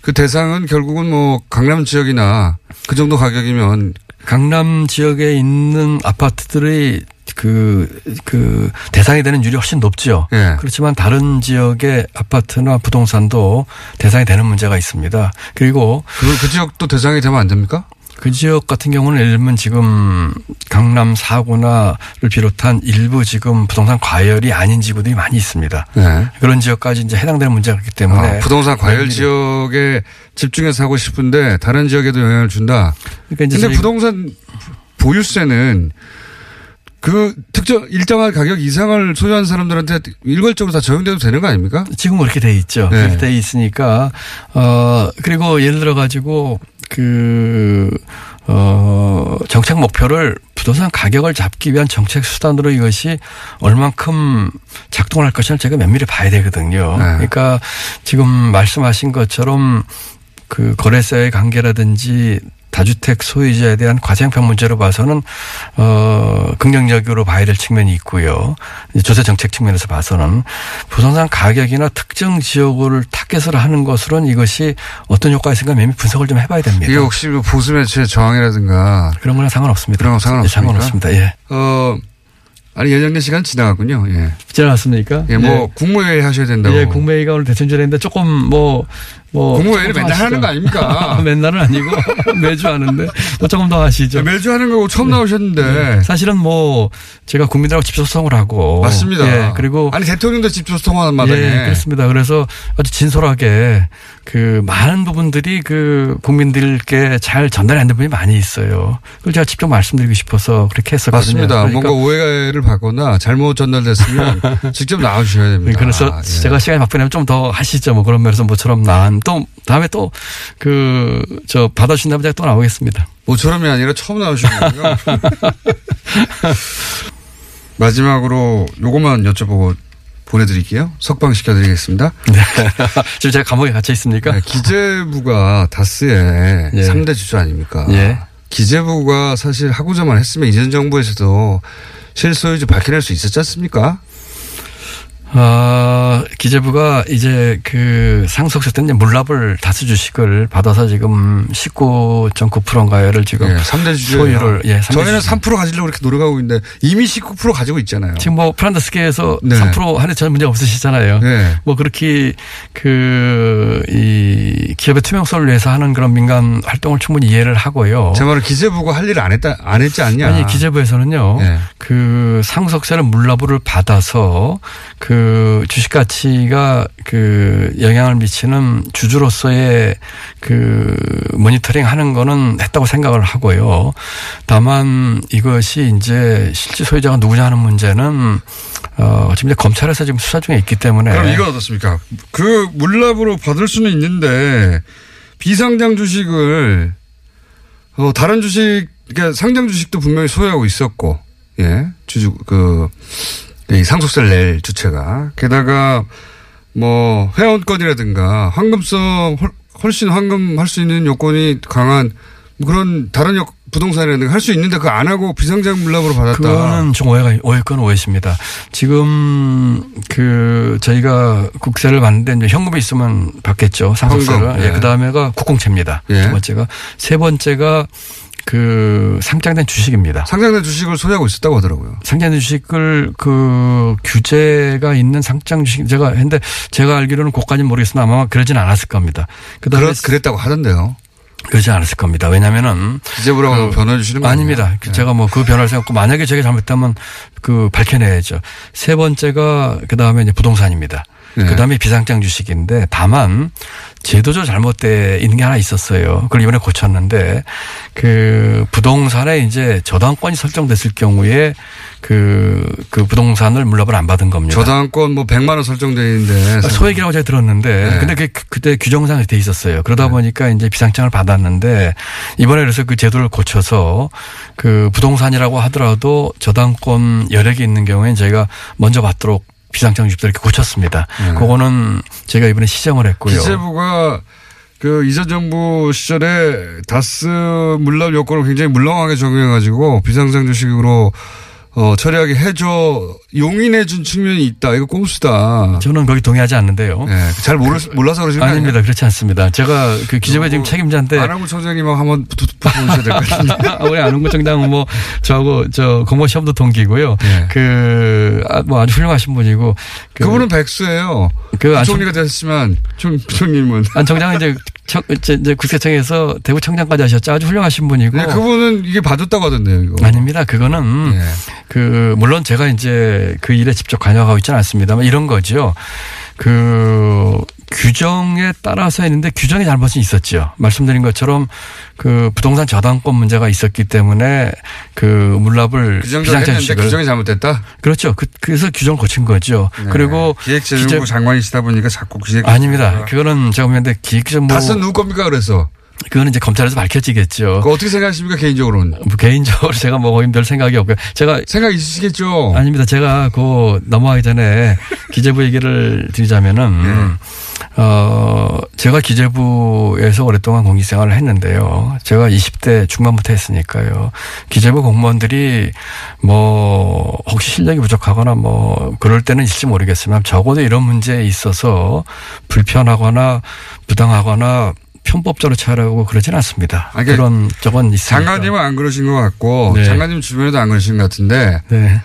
그 대상은 결국은 뭐 강남 지역이나 그 정도 가격이면 강남 지역에 있는 아파트들이 그, 그, 대상이 되는 율이 훨씬 높죠. 예. 그렇지만 다른 지역의 아파트나 부동산도 대상이 되는 문제가 있습니다. 그리고 그, 그 지역도 대상이 되면 안 됩니까? 그 지역 같은 경우는 예를 들면 지금 강남 사구나를 비롯한 일부 지금 부동산 과열이 아닌 지구들이 많이 있습니다. 네. 그런 지역까지 이제 해당되는 문제가 있기 때문에 아, 부동산 과열 지역에 집중해서 하고 싶은데 다른 지역에도 영향을 준다. 그러니까 이제 근데 부동산 보유세는 그 특정 일정한 가격 이상을 소유한 사람들한테 일괄적으로 다 적용돼도 되는 거 아닙니까? 지금 그렇게 돼 있죠. 네. 그렇게 돼 있으니까 어 그리고 예를 들어 가지고 그 어, 정책 목표를 부동산 가격을 잡기 위한 정책 수단으로 이것이 얼만큼 작동을 할 것인가 제가 면밀히 봐야 되거든요. 네. 그러니까 지금 말씀하신 것처럼 그 거래세의 관계라든지 다주택 소유자에 대한 과세형평 문제로 봐서는 어 긍정적으로 봐야 될 측면이 있고요. 조세 정책 측면에서 봐서는 부동산 가격이나 특정 지역을 타겟으로 하는 것으로는 이것이 어떤 효과가 있을까 매미 분석을 좀 해봐야 됩니다. 이게 혹시 뭐 보수 매체의 저항이라든가 그런 거랑 상관없습니다. 그런 거? 예, 상관없습니다. 예. 어 아니 예정된 시간 지나갔군요. 예. 지나갔습니까? 예, 뭐 국무회의 하셔야 된다고. 예, 국무회의가 오늘 대충 전했는데 조금 뭐, 뭐. 더 맨날 하는 거 하시죠. 아닙니까? 맨날은 아니고 매주 하는데 뭐 조금 더 하시죠. 매주 하는 거고 처음 나오셨는데 네. 사실은 뭐 제가 국민들하고 직접 소통을 하고 맞습니다. 예, 그리고 아니 대통령도 직접 소통하는 마당에 예, 그렇습니다. 그래서 아주 진솔하게 그 많은 부분들이 그 국민들께 잘 전달이 안된 부분이 많이 있어요. 그걸 제가 직접 말씀드리고 싶어서 그렇게 했었거든요. 맞습니다. 그러니까 뭔가 오해를 받거나 잘못 전달됐으면 직접 나와주셔야 됩니다. 그래서 아, 예. 제가 시간이 바쁘면 좀 더 하시죠. 뭐 그런 면에서 모처럼 난또 다음에 또 그 저 받아주신다면 제가 또 나오겠습니다. 모처럼이 아니라 처음 나오시는 거예요. 마지막으로 요것만 여쭤보고 보내드릴게요. 석방 시켜드리겠습니다. 지금 제가 감옥에 갇혀 있습니까? 네, 기재부가 다스의 예. 3대 주주 아닙니까? 예. 기재부가 사실 하고자만 했으면 이전 정부에서도 실소유주 밝혀낼 수 있었지 않습니까? 어, 기재부가 이제 그 상속세 때문에 물납을 다수 주식을 받아서 지금 19.9%인가요를 지금 예, 3대 주주. 소유를 예, 삼대 저희는 주주. 3% 가지려고 이렇게 노력하고 있는데 이미 19% 가지고 있잖아요. 지금 뭐 프란더스계에서 네. 3% 하는 전혀 문제 없으시잖아요. 네. 뭐 그렇게 그 이 기업의 투명성을 위해서 하는 그런 민간 활동을 충분히 이해를 하고요. 제 말은 기재부가 할 일을 안 했다, 안 했지 않냐. 아니 기재부에서는요. 네. 그 상속세를 물납을 받아서 그 주식 가치가 그 영향을 미치는 주주로서의 그 모니터링 하는 거는 했다고 생각을 하고요. 다만 이것이 이제 실제 소유자가 누구냐 하는 문제는 어 지금 이제 검찰에서 지금 수사 중에 있기 때문에 그럼 이건 어떻습니까? 그 물납으로 받을 수는 있는데 비상장 주식을 어 다른 주식 그러니까 상장 주식도 분명히 소유하고 있었고 예 주주 그 이 상속세를 낼 주체가 게다가 뭐 회원권이라든가 황금성 훨- 훨씬 황금할 수 있는 요건이 강한 그런 다른 역- 부동산이라든가 할 수 있는데 그거 안 하고 비상장 물납으로 받았다. 그거는 좀 오해가 오해건 오해십니다. 지금 그 저희가 국세를 받는데 이제 현금이 있으면 받겠죠 상속세를. 현금, 예. 예. 그 다음에가 국공채입니다. 예. 두 번째가 세 번째가 그 상장된 주식입니다. 상장된 주식을 소유하고 있었다고 하더라고요. 상장된 주식을 그 규제가 있는 상장 주식 제가 했는데 제가 알기로는 그까지는 모르겠으나 아마 그러진 않았을 겁니다. 그다음에 그렇, 그랬다고 하던데요. 그러지 않았을 겁니다. 왜냐면은 기재부라고 변호해 주시는 거 아닙니다. 그 제가 뭐 그 변화를 생각고 만약에 제가 잘못했다면 그 밝혀내야죠. 세 번째가 그 다음에 이제 부동산입니다. 네. 그 다음에 비상장 주식인데 다만 제도적 잘못돼 있는 게 하나 있었어요. 그걸 이번에 고쳤는데 그 부동산에 이제 저당권이 설정됐을 경우에 그, 그 부동산을 물납을 안 받은 겁니다. 저당권 뭐 100만 원 설정돼 있는데 소액이라고 제가 들었는데 네. 근데 그 그때 규정상에 돼 있었어요. 그러다 보니까 이제 비상장을 받았는데 이번에 그래서 그 제도를 고쳐서 그 부동산이라고 하더라도 저당권 여력이 있는 경우에는 저희가 먼저 받도록 비상장 주입도 이렇게 고쳤습니다. 네. 그거는 제가 이번에 시정을 했고요. 기재부가 그 이전 정부 시절에 다스 물납 요건을 굉장히 물렁하게 적용해가지고 비상장 주식으로 어, 처리하게 해줘 용인해준 측면이 있다. 이거 꼼수다. 저는 거기 동의하지 않는데요. 네, 잘 모르, 몰라서 그러시는 거 아닙니다. 아니에요? 그렇지 않습니다. 제가 그 기재부의 지금 책임자인데 안하고 총장님하고 한번 붙어보셔야 될 것 같은데. 우리 안홍구 청장은 뭐 저하고 저 공모 시험도 동기고요. 네. 그, 아, 뭐 아주 훌륭하신 분이고. 그 그분은 백수예요. 그 안- 총리가 됐지만 총, 총님은. 안 청장은 이제 청, 이제 국세청에서 대구 청장까지 하셨죠. 아주 훌륭하신 분이고. 네, 그분은 이게 봐줬다고 하던데요, 이거. 아닙니다. 그거는 네. 그 물론 제가 이제 그 일에 직접 관여하고 있지는 않습니다만 이런 거죠. 그 규정에 따라서 했는데 규정의 잘못이 있었죠. 말씀드린 것처럼 그 부동산 저당권 문제가 있었기 때문에 그 물납을 규정적으로 비상장 했는데 주식을 규정이 잘못됐다? 그렇죠. 그, 그래서 규정을 고친 거죠. 네. 그리고 기획재정부 기재- 장관이시다 보니까 자꾸 기획 아닙니다. 그거는 제가 보는데 기획재정부 다스 누구 겁니까 그래서? 그거는 이제 검찰에서 밝혀지겠죠. 그거 어떻게 생각하십니까 개인적으로는? 뭐 개인적으로 제가 뭐 거의 별 생각이 없고요. 제가 생각 있으시겠죠? 아닙니다. 제가 그 넘어가기 전에 기재부 얘기를 드리자면은 네. 어 제가 기재부에서 오랫동안 공직 생활을 했는데요. 제가 20대 중반부터 했으니까요. 기재부 공무원들이 뭐 혹시 실력이 부족하거나 뭐 그럴 때는 있을지 모르겠지만 적어도 이런 문제에 있어서 불편하거나 부당하거나 편법적으로 처리하고 그러지는 않습니다. 아니, 그러니까 그런 적은 있습니다. 장관님은 안 그러신 것 같고 네. 장관님 주변에도 안 그러신 것 같은데 네.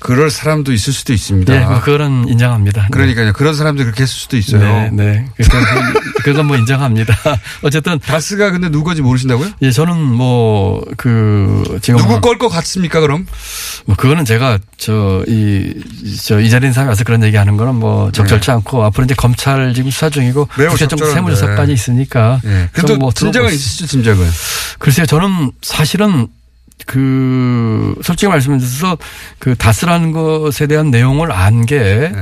그럴 사람도 있을 수도 있습니다. 네, 뭐 그거는 인정합니다. 네. 그러니까요. 그런 사람들이 그렇게 했을 수도 있어요. 네, 네. 그건, 그건 뭐 인정합니다. 어쨌든, 다스가 근데 누구 건지 모르신다고요? 예, 저는 뭐, 그, 지금. 누구 걸 것 같습니까 그럼? 뭐, 그거는 제가, 저, 이, 저, 이 자리에 사람이 와서 그런 얘기 하는 거는 뭐 적절치 않고 앞으로 이제 검찰 지금 수사 중이고 네. 매우 적절한데. 세무조사까지 있으니까. 예. 근데 좀뭐 수- 있으시죠 짐작은? 글쎄요, 저는 사실은 그, 솔직히 말씀드려서 그 다스라는 것에 대한 내용을 안게 네.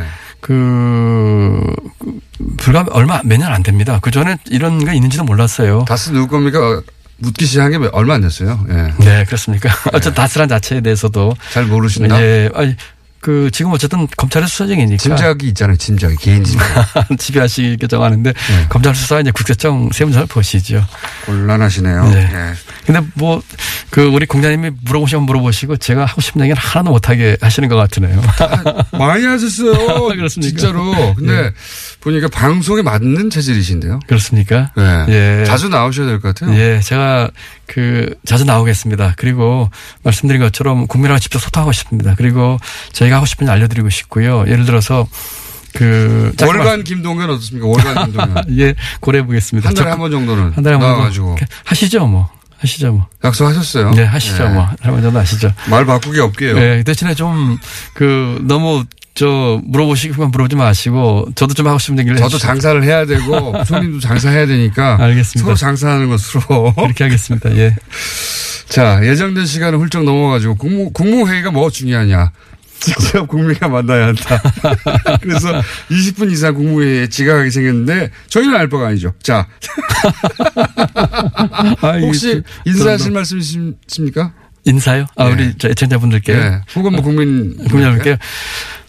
그, 불과 얼마, 몇 년 안 됩니다. 그 전에 이런 게 있는지도 몰랐어요. 다스 누구 겁니까? 묻기 시작한 게 얼마 안 됐어요. 예. 네, 그렇습니까. 어쨌든 다스란 자체에 대해서도. 잘 모르신다. 예, 아니, 그, 지금 어쨌든 검찰의 수사 중이니까. 짐작이 있잖아요. 짐작이 개인 짐작. 지배하시게 정하는데 네. 검찰 수사 이제 국세청 세무조사를 보시죠. 곤란하시네요. 네. 예. 근데 뭐, 그, 우리 공장님이 물어보시면 물어보시고 제가 하고 싶은 얘기는 하나도 못하게 하시는 것 같으네요. 많이 하셨어요. 그렇습니까? 진짜로. 근데 보니까 방송에 맞는 체질이신데요. 그렇습니까? 네. 예. 자주 나오셔야 될 것 같아요. 예, 제가 그 자주 나오겠습니다. 그리고 말씀드린 것처럼 국민하고 직접 소통하고 싶습니다. 그리고 저희 가 하고 싶은 일 알려드리고 싶고요. 예를 들어서 그 월간 김동현 어떻습니까? 월간 김동현. 예 고려해 보겠습니다. 한 달에 한 번 정도는 한 달에 한 번. 나와가지고 하시죠 뭐 하시죠 뭐. 약속하셨어요. 네 하시죠 네. 뭐. 한번 정도 하시죠. 말 바꾸기 없게요. 네, 대신에 좀 그 너무 저 물어보시기만 물어보지 마시고 저도 좀 하고 싶은 얘기를 저도 해주시죠. 장사를 해야 되고 부총님도 장사해야 되니까 알겠습니다. 서로 장사하는 것으로 그렇게 하겠습니다. 예. 자 예정된 시간을 훌쩍 넘어가지고 국무 국무회의가 뭐 중요하냐 직접 국민과 만나야 한다. 그래서 20분 이상 국무회의에 지각하게 생겼는데 저희는 알 바가 아니죠. 자 아, 혹시 이게 인사하실 말씀 있습니까? 인사요? 아 네. 우리 저 애청자분들께 네. 혹은 뭐 국민 국민여러분께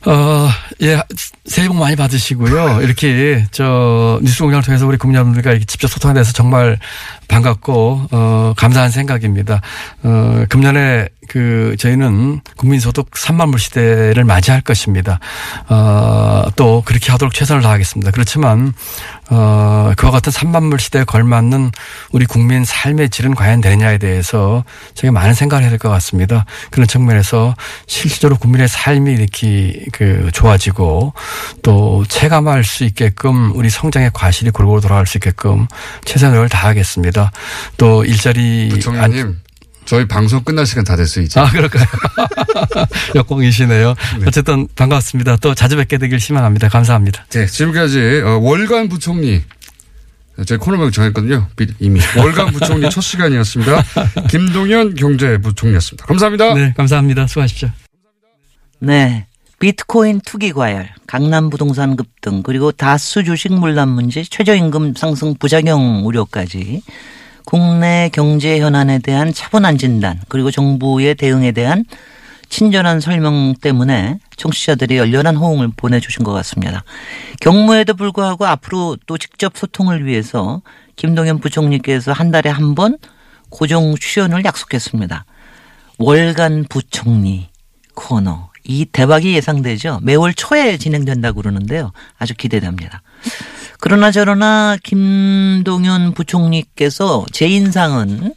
어, 예, 새해 복 많이 받으시고요. 이렇게 저 뉴스 공장을 통해서 우리 국민 여러분들과 이렇게 직접 소통에 대해서 정말 반갑고 어, 감사한 생각입니다. 어, 금년에 그 저희는 국민소득 3만 불 시대를 맞이할 것입니다. 어, 또 그렇게 하도록 최선을 다하겠습니다. 그렇지만 어, 그와 같은 3만 불 시대에 걸맞는 우리 국민 삶의 질은 과연 되느냐에 대해서 저희가 많은 생각을 해야 될 것 같습니다. 그런 측면에서 실질적으로 국민의 삶이 이렇게 그 좋아지고 또 체감할 수 있게끔 우리 성장의 과실이 골고루 돌아갈 수 있게끔 최선을 다하겠습니다. 또 일자리 안- 부총리님 저희 방송 끝날 시간 다 됐어요 이제. 아, 그럴까요? 역공이시네요. 어쨌든 반갑습니다. 또 자주 뵙게 되길 희망합니다. 감사합니다. 네, 지금까지 어, 월간 부총리 제 코너명 정했거든요. 비- 이미. 월간 부총리 첫 시간이었습니다. 김동연 경제부총리였습니다. 감사합니다. 네, 감사합니다. 수고하십시오. 네. 비트코인 투기 과열, 강남 부동산 급등, 그리고 다수 주식 물란 문제, 최저임금 상승 부작용 우려까지 국내 경제 현안에 대한 차분한 진단, 그리고 정부의 대응에 대한 친절한 설명 때문에 청취자들이 열렬한 호응을 보내주신 것 같습니다. 경무에도 불구하고 앞으로 또 직접 소통을 위해서 김동연 부총리께서 한 달에 한 번 고정 출연을 약속했습니다. 월간 부총리 코너. 이 대박이 예상되죠. 매월 초에 진행된다고 그러는데요. 아주 기대됩니다. 그러나 저러나 김동연 부총리께서 제 인상은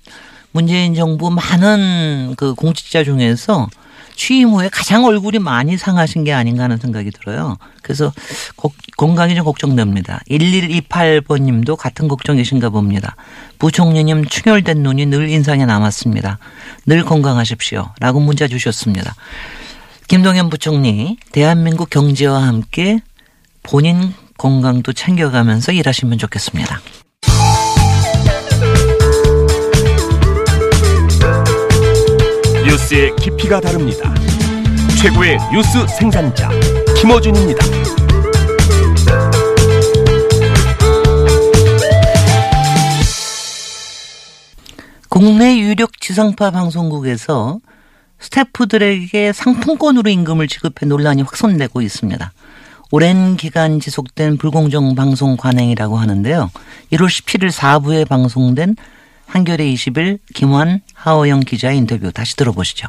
문재인 정부 많은 그 공직자 중에서 취임 후에 가장 얼굴이 많이 상하신 게 아닌가 하는 생각이 들어요. 그래서 거- 건강이 좀 걱정됩니다. 1128번 님도 같은 걱정이신가 봅니다. 부총리님 충혈된 눈이 늘 인상에 남았습니다. 늘 건강하십시오. 라고 문자 주셨습니다. 김동연 부총리, 대한민국 경제와 함께 본인 건강도 챙겨가면서 일하시면 좋겠습니다. 뉴스의 깊이가 다릅니다. 최고의 뉴스 생산자 김어준입니다. 국내 유력 지상파 방송국에서 스태프들에게 상품권으로 임금을 지급해 논란이 확산되고 있습니다. 오랜 기간 지속된 불공정 방송 관행이라고 하는데요. 1월 17일 4부에 방송된 한겨레 20일 김환 하호영 기자의 인터뷰 다시 들어보시죠.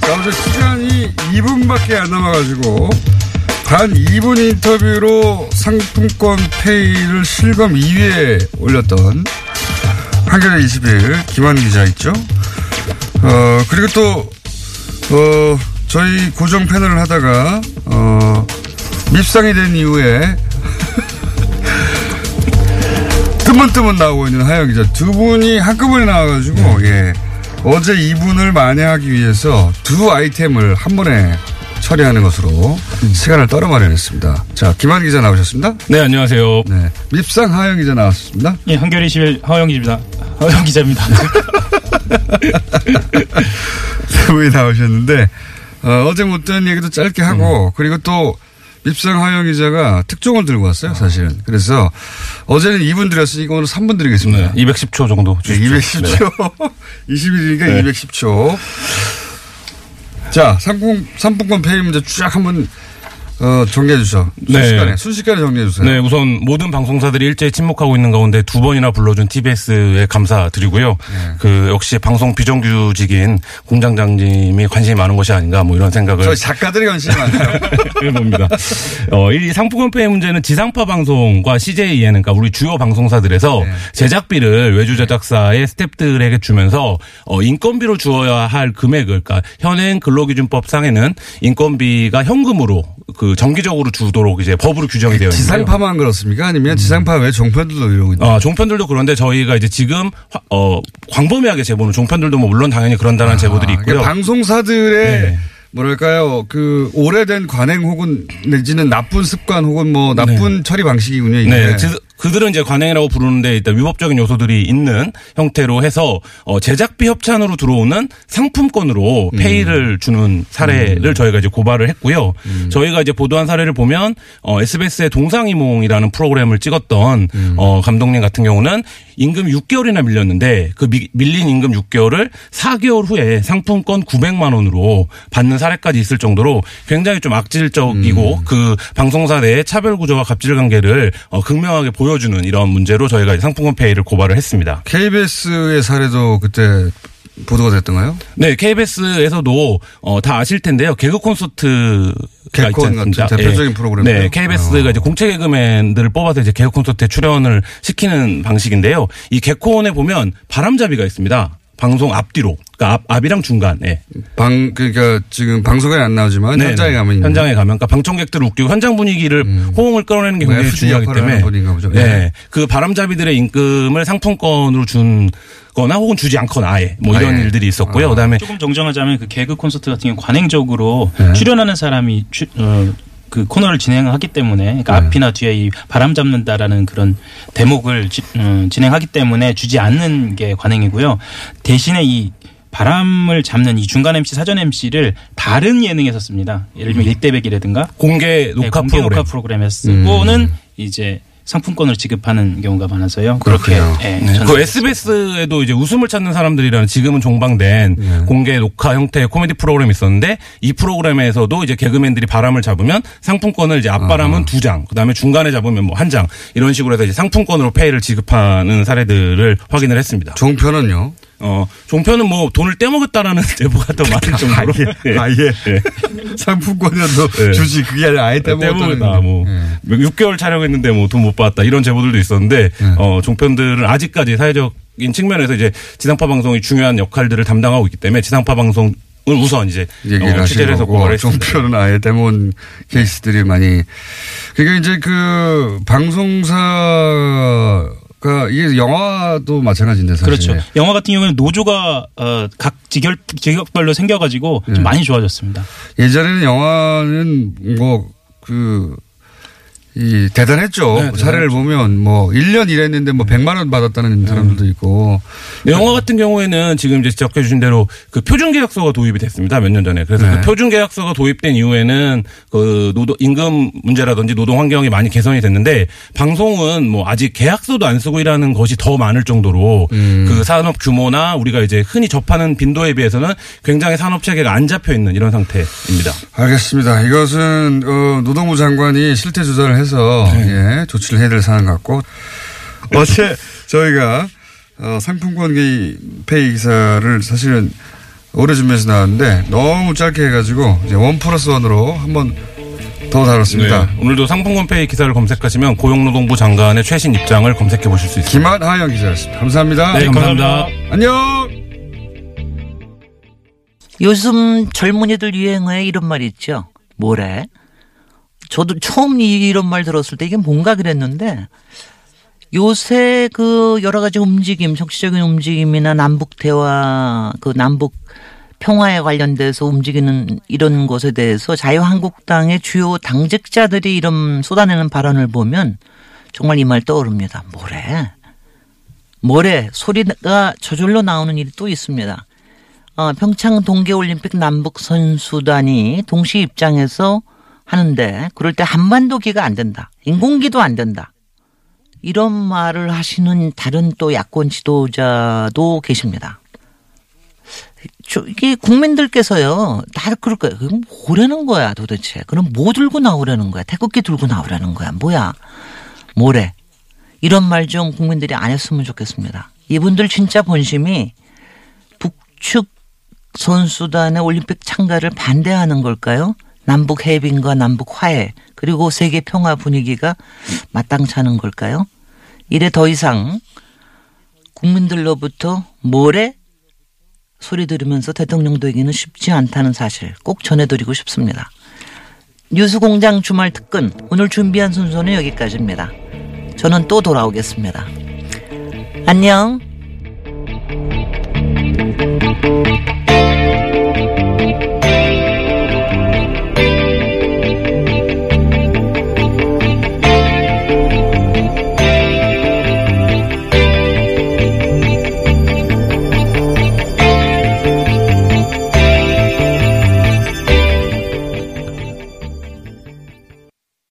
자, 어제 시간이 2분밖에 안 남아가지고 단 2분 인터뷰로 상품권 페이를 실검 2위에 올렸던 한겨레 21 김한 기자 있죠. 어, 그리고 또, 어, 저희 고정 패널을 하다가, 어, 밉상이 된 이후에 뜨문뜨문 나오고 있는 하영 기자 두 분이 한꺼번에 나와가지고 예 어제 이분을 만회하기 위해서 두 아이템을 한 번에 처리하는 것으로 시간을 떨어 마련했습니다. 자 김한 기자 나오셨습니다. 네, 안녕하세요. 네 밉상 하영 기자 나왔습니다. 예, 한겨레 21 하영 기자입니다. 하영 기자입니다. 세 분이 나오셨는데 어, 어제 못된 얘기도 짧게 하고 그리고 또 밉상 하영 기자가 특종을 들고 왔어요 사실은. 그래서 어제는 2분 드렸으니까 오늘 3분 드리겠습니다. 네, 210초 정도 네, 주십시오. 210초. 21일이니까 네. 210초. 자, 상품, 상품권 페이 문제 쫙 한번, 어, 정리해 주죠. 네. 순식간에, 순식간에 정리해 주세요. 네, 우선 모든 방송사들이 일제히 침묵하고 있는 가운데 두 번이나 불러준 TBS에 감사드리고요. 네. 그 역시 방송 비정규직인 공장장님이 관심이 많은 것이 아닌가 뭐 이런 생각을 저희 작가들이 관심이 많아요. 해봅니다. 어, 이 상품권페이 문제는 지상파 방송과 CJEN, 그러니까 우리 주요 방송사들에서 네. 제작비를 외주 제작사의 스탭들에게 주면서 어, 인건비로 주어야 할 금액을, 그러니까 현행 근로기준법 상에는 인건비가 현금으로 그 정기적으로 주도록 이제 법으로 규정이 되어 있는데요. 지상파만 그렇습니까? 아니면 지상파 외 종편들도 이러고 있나요? 어, 종편들도 그런데 저희가 이제 지금 화- 어, 광범위하게 제보는 종편들도 뭐 물론 당연히 그런다는 제보들이 있고요. 그러니까 방송사들의 네. 뭐랄까요, 그, 오래된 관행 혹은 내지는 나쁜 습관 혹은 뭐 나쁜 처리 방식이군요, 이게. 네, 그, 그들은 이제 관행이라고 부르는데 일단 위법적인 요소들이 있는 형태로 해서 어, 제작비 협찬으로 들어오는 상품권으로 음. 페이를 주는 사례를 저희가 이제 고발을 했고요. 저희가 이제 보도한 사례를 보면 어, SBS의 동상이몽이라는 프로그램을 찍었던 음. 어, 감독님 같은 경우는 임금 6개월이나 밀렸는데 그 미- 밀린 임금 6개월을 4개월 후에 상품권 900만 원으로 받는 사례까지 있을 정도로 굉장히 좀 악질적이고 음. 그 방송사 내의 차별 구조와 갑질 관계를 어, 극명하게 보여 주는 이런 문제로 저희가 상품권 페이를 고발을 했습니다. KBS의 사례도 그때 보도가 됐던가요? 네, KBS에서도 어, 다 아실 텐데요. 개그 콘서트가 있지 개콘 같은? 대표적인 프로그램이요? 네, KBS가 어. 이제 공채 개그맨들을 뽑아서 이제 개그 콘서트에 출연을 시키는 방식인데요. 이 개콘에 보면 바람잡이가 있습니다. 방송 앞뒤로 그러니까 앞, 앞이랑 중간 예. 방 그러니까 지금 방송에 안 나오지만 네, 현장에 네. 가면 있는 현장에 가면 그러니까 방청객들을 웃기고 현장 분위기를 호응을 끌어내는 게뭐 굉장히 중요하기 때문에 하는 분인가 보죠. 네. 네. 그 바람잡이들의 임금을 상품권으로 준 거나 혹은 주지 않거나 아예 뭐 이런 아예. 일들이 있었고요. 아. 그다음에 조금 정정하자면 그 개그 콘서트 같은 경우 관행적으로 네. 출연하는 사람이 추- 어, 그 코너를 진행하기 때문에 그러니까 네. 앞이나 뒤에 이 바람 잡는다라는 그런 대목을 지- 음, 진행하기 때문에 주지 않는 게 관행이고요. 대신에 이 바람을 잡는 이 중간 MC 사전 MC를 다른 예능에서 씁니다. 예를 들면 일대백이라든가 공개 네, 녹화 공개 프로그램. 녹화 프로그램에 쓰고는 이제 상품권을 지급하는 경우가 많아서요. 그렇게. 예, 네. 그 SBS에도 이제 웃음을 찾는 사람들이라는 지금은 종방된 공개 녹화 형태의 코미디 프로그램이 있었는데 이 프로그램에서도 이제 개그맨들이 바람을 잡으면 상품권을 이제 앞바람은 두 장, 그다음에 중간에 잡으면 뭐 한 장 이런 식으로 해서 이제 상품권으로 페이를 지급하는 사례들을 확인을 했습니다. 종편은요. 어, 종편은 뭐 돈을 떼먹었다라는 제보가 더 많을 정도로 예. 아예 예. 상품권이라도 네. 주지 그게 아니라 아예 떼먹었다. 뭐 예. 6개월 촬영했는데 뭐 돈 못 받았다 이런 제보들도 있었는데 네. 어 종편들은 아직까지 사회적 인 측면에서 이제 지상파 방송이 중요한 역할들을 담당하고 있기 때문에 지상파 방송을 우선 이제 어, 취재를 해서 고발을. 종편은 아예 떼먹은 케이스들이 많이 그러니까 이제 그 방송사 가 이게 영화도 마찬가지인데 사실 그렇죠. 영화 같은 경우는 노조가 어, 각 직역 직역별로 생겨가지고 네. 좀 많이 좋아졌습니다. 예전에는 영화는 뭐 그 이 대단했죠. 네, 사례를 보면 뭐 1년 일했는데 뭐 100만 원 받았다는 사람들도 있고 네, 영화 같은 경우에는 지금 이제 지적해 주신 대로 그 표준 계약서가 도입이 됐습니다. 몇 년 전에. 그래서 네. 그 표준 계약서가 도입된 이후에는 그 노동 임금 문제라든지 노동 환경이 많이 개선이 됐는데 방송은 뭐 아직 계약서도 안 쓰고 일하는 것이 더 많을 정도로 음. 그 산업 규모나 우리가 이제 흔히 접하는 빈도에 비해서는 굉장히 산업 체계가 안 잡혀 있는 이런 상태입니다. 알겠습니다. 이것은 어, 노동부 장관이 실태 조사를 해서 예, 조치를 해야 될 사안 같고 어제 저희가 어, 상품권 기 페이 기사를 사실은 오래 준비해서 나왔는데 너무 짧게 해가지고 이제 원 플러스 원으로 한번 더 다뤘습니다. 네. 오늘도 상품권 페이 기사를 검색하시면 고용노동부 장관의 최신 입장을 검색해 보실 수 있습니다. 김완, 하어영 기자였습니다. 감사합니다. 네, 감사합니다. 안녕. 요즘 젊은이들 유행어에 이런 말 있죠. 뭐래? 저도 처음 이- 이런 말 들었을 때 이게 뭔가 그랬는데 요새 그 여러 가지 움직임, 정치적인 움직임이나 남북 대화, 그 남북 평화에 관련돼서 움직이는 이런 것에 대해서 자유한국당의 주요 당직자들이 이런 쏟아내는 발언을 보면 정말 이 말 떠오릅니다. 뭐래? 뭐래? 소리가 저절로 나오는 일이 또 있습니다. 어, 평창 동계올림픽 남북 선수단이 동시 입장해서 하는데 그럴 때 한반도 기가 안 된다. 인공기도 안 된다. 이런 말을 하시는 다른 또 야권 지도자도 계십니다. 저, 이게 국민들께서요, 다 그럴 거예요. 그럼 뭐라는 거야 도대체. 그럼 뭐 들고 나오라는 거야? 태극기 들고 나오라는 거야? 뭐야? 뭐래? 이런 말 좀 국민들이 안 했으면 좋겠습니다. 이분들 진짜 본심이 북측 선수단의 올림픽 참가를 반대하는 걸까요? 남북 해빙과 남북 화해 그리고 세계 평화 분위기가 마땅찮은 걸까요? 이래 더 이상 국민들로부터 뭐래 소리 들으면서 대통령 되기는 쉽지 않다는 사실 꼭 전해드리고 싶습니다. 뉴스공장 주말 특근 오늘 준비한 순서는 여기까지입니다. 저는 또 돌아오겠습니다. 안녕.